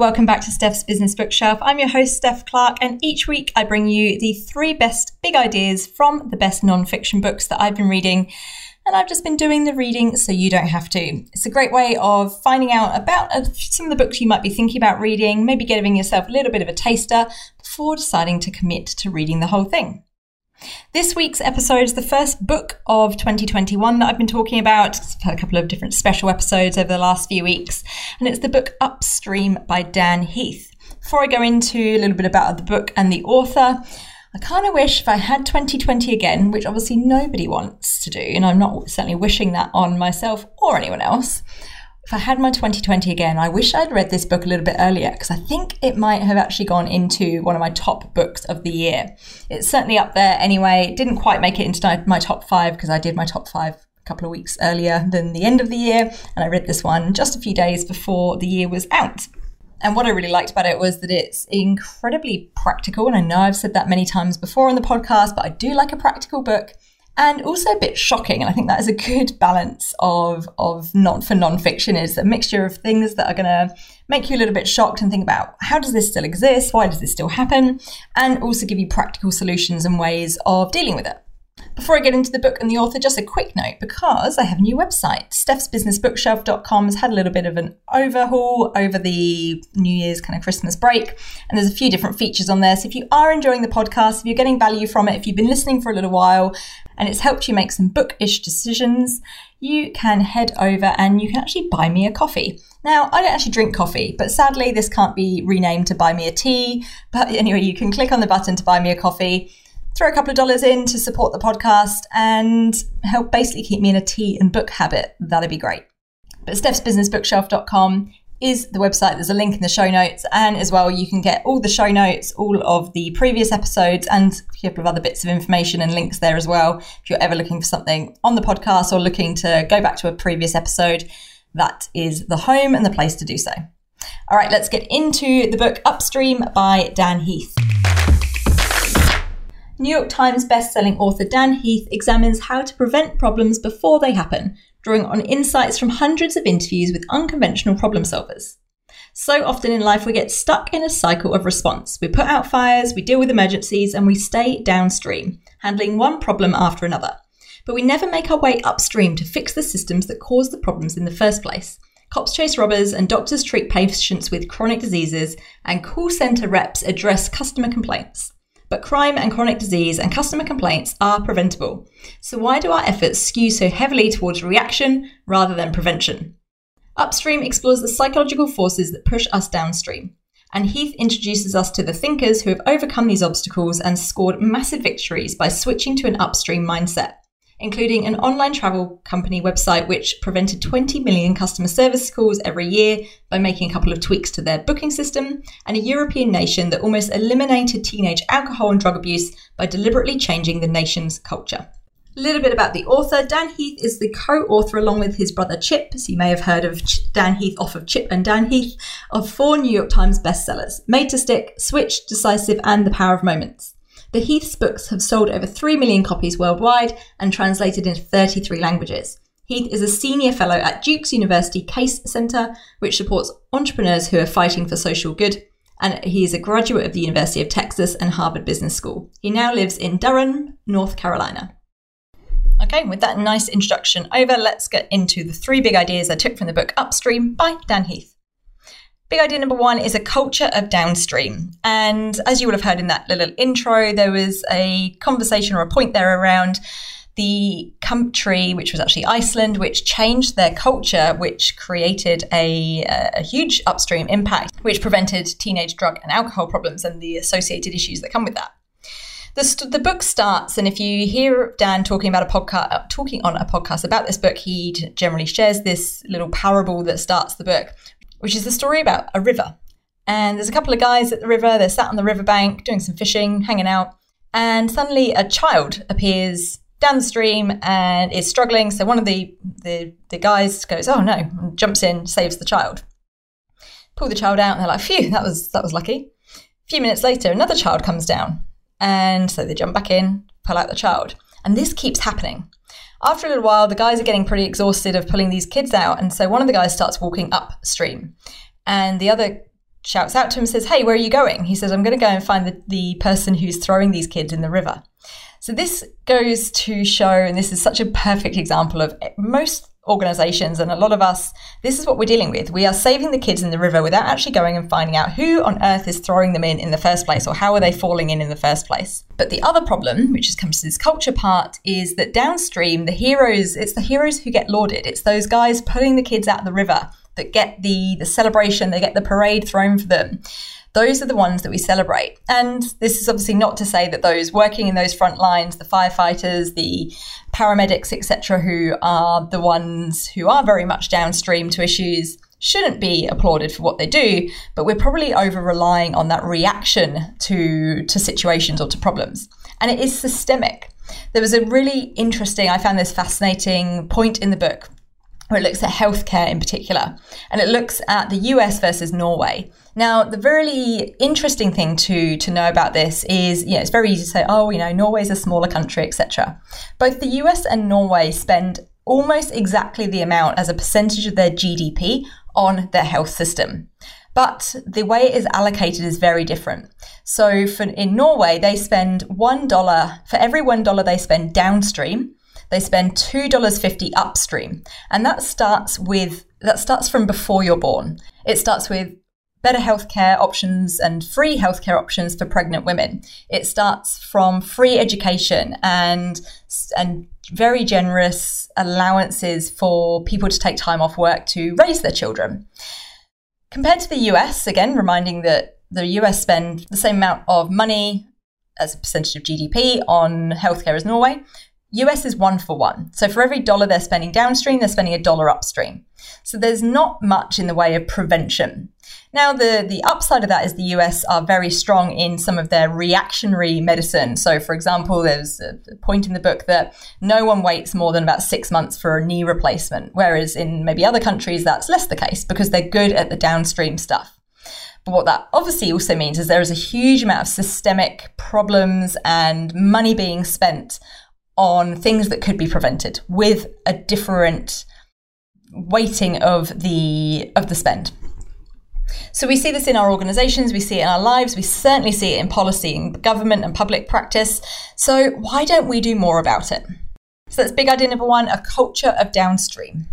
Welcome back to Steph's Business Bookshelf. I'm your host, Steph Clark, and each week I bring you the three best big ideas from the best non-fiction books that I've been reading. And I've just been doing the reading so you don't have to. It's a great way of finding out about uh, some of the books you might be thinking about reading, maybe giving yourself a little bit of a taster before deciding to commit to reading the whole thing. This week's episode is the first book of 2021 that I've been talking about. I've had a couple of different special episodes over the last few weeks, and it's the book Upstream by Dan Heath. Before I go into a little bit about the book and the author, I kind of wish if I had 2020 again, which obviously nobody wants to do, and I'm not certainly wishing that on myself or anyone else if I had my 2020 again, I wish I'd read this book a little bit earlier because I think it might have actually gone into one of my top books of the year. It's certainly up there anyway. It didn't quite make it into my top five because I did my top five a couple of weeks earlier than the end of the year, and I read this one just a few days before the year was out. And what I really liked about it was that it's incredibly practical. And I know I've said that many times before on the podcast, but I do like a practical book and also a bit shocking. And I think that is a good balance of of not for non-fiction is a mixture of things that are going to make you a little bit shocked and think about how does this still exist? Why does this still happen? And also give you practical solutions and ways of dealing with it. Before I get into the book and the author, just a quick note because I have a new website. Steph'sBusinessBookshelf.com has had a little bit of an overhaul over the New Year's kind of Christmas break, and there's a few different features on there. So if you are enjoying the podcast, if you're getting value from it, if you've been listening for a little while and it's helped you make some bookish decisions, you can head over and you can actually buy me a coffee. Now, I don't actually drink coffee, but sadly, this can't be renamed to buy me a tea. But anyway, you can click on the button to buy me a coffee throw a couple of dollars in to support the podcast and help basically keep me in a tea and book habit, that'd be great. But stephsbusinessbookshelf.com is the website. There's a link in the show notes. And as well, you can get all the show notes, all of the previous episodes, and a couple of other bits of information and links there as well. If you're ever looking for something on the podcast or looking to go back to a previous episode, that is the home and the place to do so. All right, let's get into the book Upstream by Dan Heath. New York Times bestselling author Dan Heath examines how to prevent problems before they happen, drawing on insights from hundreds of interviews with unconventional problem solvers. So often in life, we get stuck in a cycle of response. We put out fires, we deal with emergencies, and we stay downstream, handling one problem after another. But we never make our way upstream to fix the systems that cause the problems in the first place. Cops chase robbers, and doctors treat patients with chronic diseases, and call centre reps address customer complaints. But crime and chronic disease and customer complaints are preventable. So why do our efforts skew so heavily towards reaction rather than prevention? Upstream explores the psychological forces that push us downstream. And Heath introduces us to the thinkers who have overcome these obstacles and scored massive victories by switching to an upstream mindset including an online travel company website which prevented 20 million customer service calls every year by making a couple of tweaks to their booking system, and a European nation that almost eliminated teenage alcohol and drug abuse by deliberately changing the nation's culture. A little bit about the author. Dan Heath is the co author, along with his brother Chip, as you may have heard of Dan Heath off of Chip and Dan Heath, of four New York Times bestsellers Made to Stick, Switch, Decisive, and The Power of Moments. The Heath's books have sold over 3 million copies worldwide and translated into 33 languages. Heath is a senior fellow at Duke's University Case Center, which supports entrepreneurs who are fighting for social good. And he is a graduate of the University of Texas and Harvard Business School. He now lives in Durham, North Carolina. Okay, with that nice introduction over, let's get into the three big ideas I took from the book Upstream by Dan Heath. Big idea number one is a culture of downstream. And as you will have heard in that little intro, there was a conversation or a point there around the country, which was actually Iceland, which changed their culture, which created a, a, huge upstream impact, which prevented teenage drug and alcohol problems and the associated issues that come with that. The, st- the book starts, and if you hear Dan talking about a podcast, uh, talking on a podcast about this book, he generally shares this little parable that starts the book, which is the story about a river. And there's a couple of guys at the river, they're sat on the riverbank doing some fishing, hanging out, and suddenly a child appears down the stream and is struggling. So one of the, the, the guys goes, Oh no, and jumps in, saves the child. Pull the child out, and they're like, Phew, that was that was lucky. A few minutes later, another child comes down. And so they jump back in, pull out the child. And this keeps happening. After a little while, the guys are getting pretty exhausted of pulling these kids out. And so one of the guys starts walking upstream. And the other shouts out to him and says, Hey, where are you going? He says, I'm going to go and find the, the person who's throwing these kids in the river. So this goes to show, and this is such a perfect example of most organizations and a lot of us, this is what we're dealing with. We are saving the kids in the river without actually going and finding out who on earth is throwing them in in the first place or how are they falling in in the first place. But the other problem, which comes to this culture part, is that downstream, the heroes, it's the heroes who get lauded. It's those guys pulling the kids out of the river that get the, the celebration, they get the parade thrown for them those are the ones that we celebrate. And this is obviously not to say that those working in those front lines, the firefighters, the paramedics, etc., who are the ones who are very much downstream to issues, shouldn't be applauded for what they do, but we're probably over relying on that reaction to, to situations or to problems. And it is systemic. There was a really interesting, I found this fascinating point in the book where it looks at healthcare in particular, and it looks at the US versus Norway. Now, the really interesting thing to to know about this is, you know, it's very easy to say, oh, you know, Norway's a smaller country, etc. Both the US and Norway spend almost exactly the amount as a percentage of their GDP on their health system. But the way it is allocated is very different. So for, in Norway, they spend $1 for every $1 they spend downstream, they spend $2.50 upstream. And that starts with that starts from before you're born. It starts with better healthcare options and free healthcare options for pregnant women. It starts from free education and and very generous allowances for people to take time off work to raise their children. Compared to the US, again, reminding that the US spend the same amount of money as a percentage of GDP on healthcare as Norway. US is one for one. So for every dollar they're spending downstream, they're spending a dollar upstream. So there's not much in the way of prevention. Now, the, the upside of that is the US are very strong in some of their reactionary medicine. So, for example, there's a point in the book that no one waits more than about six months for a knee replacement, whereas in maybe other countries that's less the case because they're good at the downstream stuff. But what that obviously also means is there is a huge amount of systemic problems and money being spent on things that could be prevented with a different weighting of the of the spend. So we see this in our organizations, we see it in our lives, we certainly see it in policy and government and public practice. So why don't we do more about it? So that's big idea number one, a culture of downstream.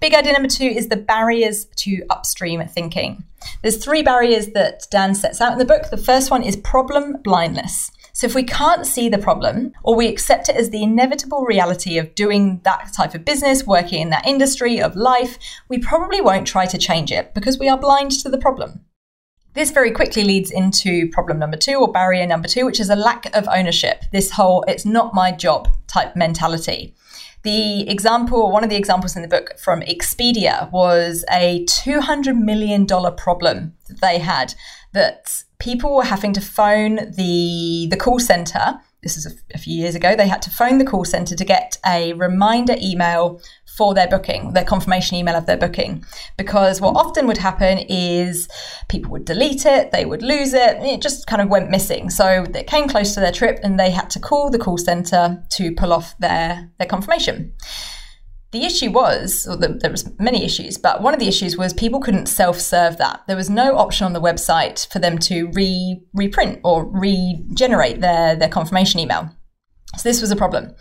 Big idea number two is the barriers to upstream thinking. There's three barriers that Dan sets out in the book. The first one is problem blindness. So if we can't see the problem or we accept it as the inevitable reality of doing that type of business, working in that industry of life, we probably won't try to change it because we are blind to the problem. This very quickly leads into problem number two or barrier number two, which is a lack of ownership. This whole it's not my job type mentality. The example, one of the examples in the book from Expedia was a $200 million problem that they had that people were having to phone the the call center. This is a, few years ago. They had to phone the call center to get a reminder email for their booking, their confirmation email of their booking. Because what often would happen is people would delete it, they would lose it, it just kind of went missing. So it came close to their trip and they had to call the call center to pull off their, their confirmation. The issue was, or the, there was many issues, but one of the issues was people couldn't self-serve that. There was no option on the website for them to re reprint or regenerate their their confirmation email. So this was a problem.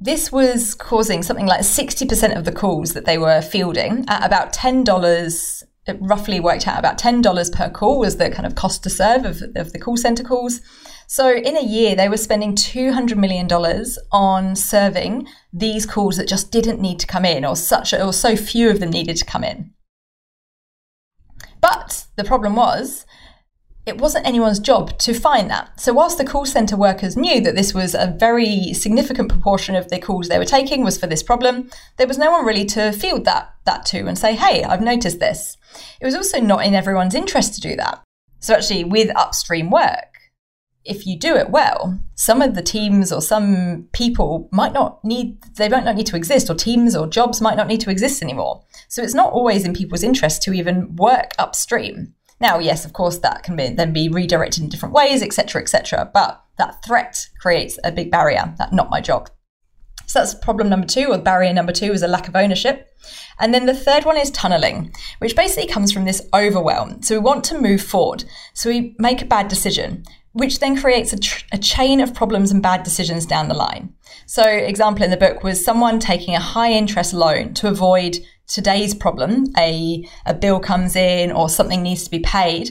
This was causing something like 60% of the calls that they were fielding at about $10. It roughly worked out about $10 per call was the kind of cost to serve of, of the call center calls. So in a year, they were spending $200 million on serving these calls that just didn't need to come in, or such, or so few of them needed to come in. But the problem was, it wasn't anyone's job to find that. So, whilst the call centre workers knew that this was a very significant proportion of the calls they were taking was for this problem, there was no one really to field that, that to and say, hey, I've noticed this. It was also not in everyone's interest to do that. So, actually, with upstream work, if you do it well, some of the teams or some people might not need, they might not need to exist, or teams or jobs might not need to exist anymore. So it's not always in people's interest to even work upstream. Now, yes, of course, that can be, then be redirected in different ways, etc., etc. But that threat creates a big barrier. That not my job. So that's problem number two, or barrier number two is a lack of ownership. And then the third one is tunneling, which basically comes from this overwhelm. So we want to move forward. So we make a bad decision, which then creates a, tr- a, chain of problems and bad decisions down the line. So, example in the book was someone taking a high interest loan to avoid today's problem. A, a bill comes in or something needs to be paid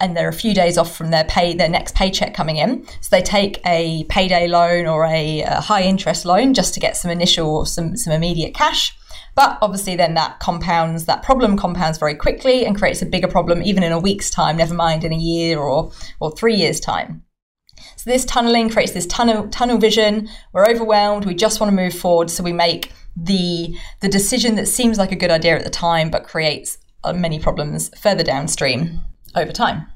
and they're a few days off from their pay, their next paycheck coming in. So they take a payday loan or a, a high interest loan just to get some initial, some, some immediate cash. But obviously, then that compounds, that problem compounds very quickly and creates a bigger problem even in a week's time, never mind in a year or, or three years' time. So this tunneling creates this tunnel, tunnel vision. We're overwhelmed. We just want to move forward. So we make the, the decision that seems like a good idea at the time, but creates uh, many problems further downstream over time.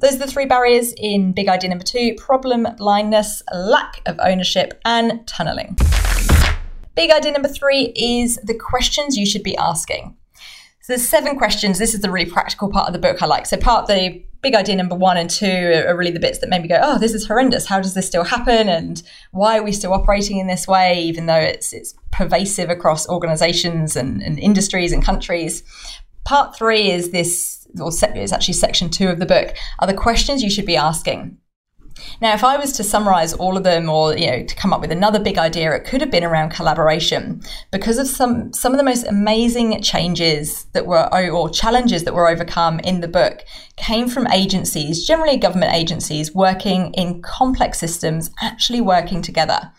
Those are the three barriers in big idea number two problem, blindness, lack of ownership, and tunneling. Big idea number three is the questions you should be asking. So there's seven questions. This is the really practical part of the book I like. So part the big idea number one and two are really the bits that made me go, oh, this is horrendous. How does this still happen? And why are we still operating in this way, even though it's it's pervasive across organizations and, and industries and countries? Part three is this, or it's actually section two of the book, are the questions you should be asking. Now, if I was to summarize all of them or, you know, to come up with another big idea, it could have been around collaboration because of some, some of the most amazing changes that were, or challenges that were overcome in the book came from agencies, generally government agencies, working in complex systems, actually working together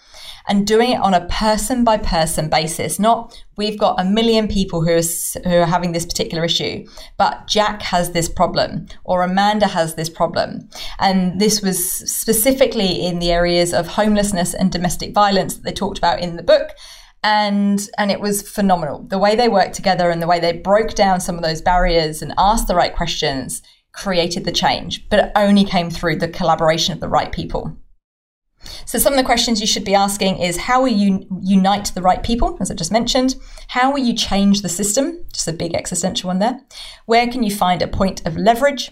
and doing it on a person by person basis. Not we've got a million people who are, who are having this particular issue, but Jack has this problem or Amanda has this problem. And this was specifically in the areas of homelessness and domestic violence that they talked about in the book and and it was phenomenal the way they worked together and the way they broke down some of those barriers and asked the right questions created the change but it only came through the collaboration of the right people so some of the questions you should be asking is how will you unite the right people, as I just mentioned? How will you change the system? Just a big existential one there. Where can you find a point of leverage?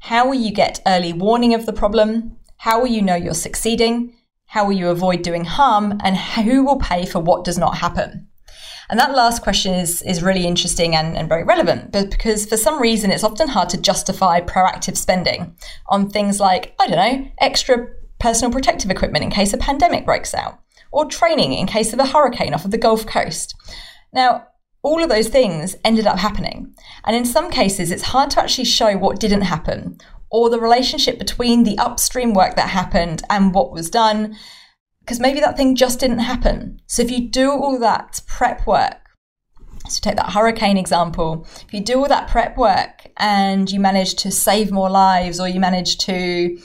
How will you get early warning of the problem? How will you know you're succeeding? How will you avoid doing harm? And who will pay for what does not happen? And that last question is, is really interesting and, and very relevant, but because for some reason it's often hard to justify proactive spending on things like, I don't know, extra personal protective equipment in case a pandemic breaks out, or training in case of a hurricane off of the Gulf Coast. Now, all of those things ended up happening. And in some cases, it's hard to actually show what didn't happen or the relationship between the upstream work that happened and what was done, because maybe that thing just didn't happen. So if you do all that prep work, so take that hurricane example, if you do all that prep work and you manage to save more lives or you manage to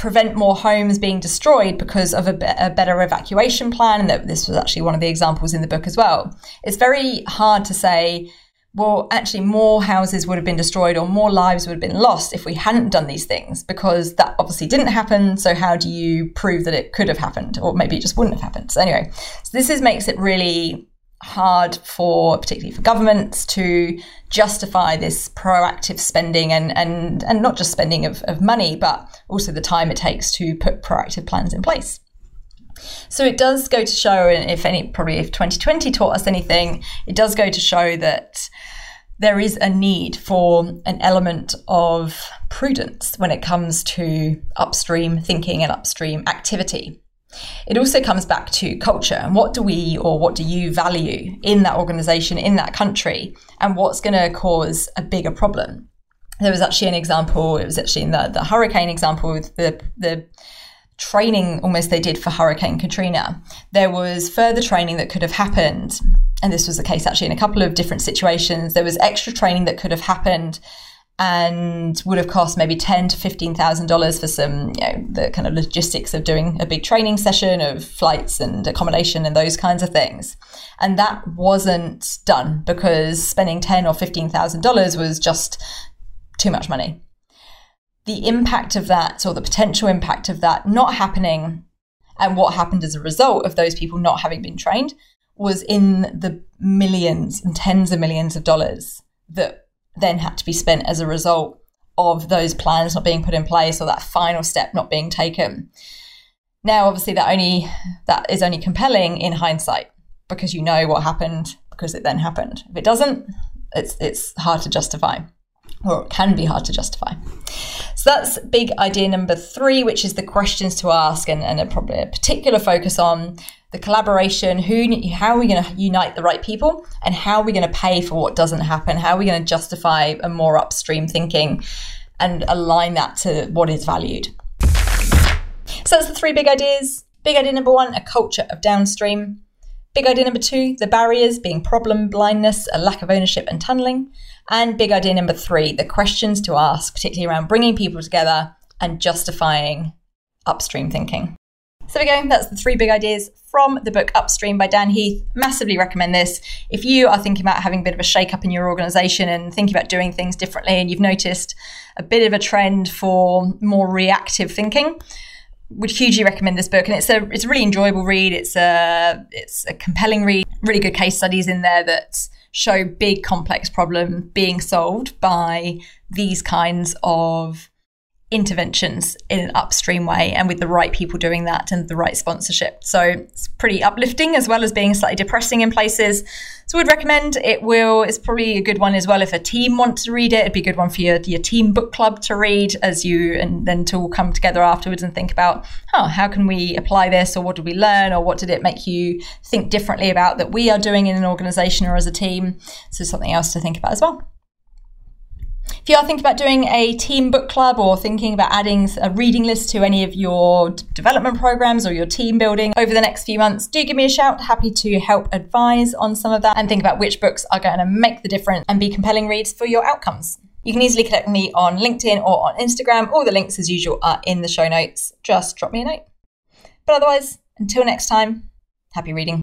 prevent more homes being destroyed because of a, a, better evacuation plan. And that this was actually one of the examples in the book as well. It's very hard to say, well, actually, more houses would have been destroyed or more lives would have been lost if we hadn't done these things because that obviously didn't happen. So, how do you prove that it could have happened or maybe it just wouldn't have happened? So, anyway, so this is makes it really hard for particularly for governments to justify this proactive spending and and and not just spending of, of money but also the time it takes to put proactive plans in place. So it does go to show and if any probably if 2020 taught us anything it does go to show that there is a need for an element of prudence when it comes to upstream thinking and upstream activity it also comes back to culture and what do we or what do you value in that organization, in that country, and what's going to cause a bigger problem. There was actually an example, it was actually in the, the hurricane example with the, the training almost they did for Hurricane Katrina. There was further training that could have happened. And this was the case actually in a couple of different situations. There was extra training that could have happened and would have cost maybe ten to fifteen thousand dollars for some, you know, the kind of logistics of doing a big training session of flights and accommodation and those kinds of things. And that wasn't done because spending ten or fifteen thousand dollars was just too much money. The impact of that, or the potential impact of that not happening, and what happened as a result of those people not having been trained, was in the millions and tens of millions of dollars that then had to be spent as a result of those plans not being put in place or that final step not being taken. Now, obviously, that only that is only compelling in hindsight because you know what happened because it then happened. If it doesn't, it's it's hard to justify, or it can be hard to justify. So that's big idea number three, which is the questions to ask, and, and a, probably a particular focus on the collaboration. Who, how are we going to unite the right people, and how are we going to pay for what doesn't happen? How are we going to justify a more upstream thinking, and align that to what is valued? So that's the three big ideas. Big idea number one, a culture of downstream. Big idea number two, the barriers being problem blindness, a lack of ownership and tunneling. And big idea number three, the questions to ask, particularly around bringing people together and justifying upstream thinking. So we go. That's the three big ideas from the book Upstream by Dan Heath. Massively recommend this. If you are thinking about having a bit of a shake up in your organization and thinking about doing things differently, and you've noticed a bit of a trend for more reactive thinking, would hugely recommend this book, and it's a it's a really enjoyable read. It's a it's a compelling read. Really good case studies in there that show big complex problems being solved by these kinds of interventions in an upstream way and with the right people doing that and the right sponsorship. So it's pretty uplifting as well as being slightly depressing in places. So I would recommend it will it's probably a good one as well if a team wants to read it. It'd be a good one for your, your team book club to read as you and then to all come together afterwards and think about, oh, how can we apply this or what did we learn or what did it make you think differently about that we are doing in an organization or as a team. So something else to think about as well. If you are thinking about doing a team book club or thinking about adding a reading list to any of your development programs or your team building over the next few months, do give me a shout. Happy to help advise on some of that and think about which books are going to make the difference and be compelling reads for your outcomes. You can easily connect me on LinkedIn or on Instagram. All the links, as usual, are in the show notes. Just drop me a note. But otherwise, until next time, happy reading.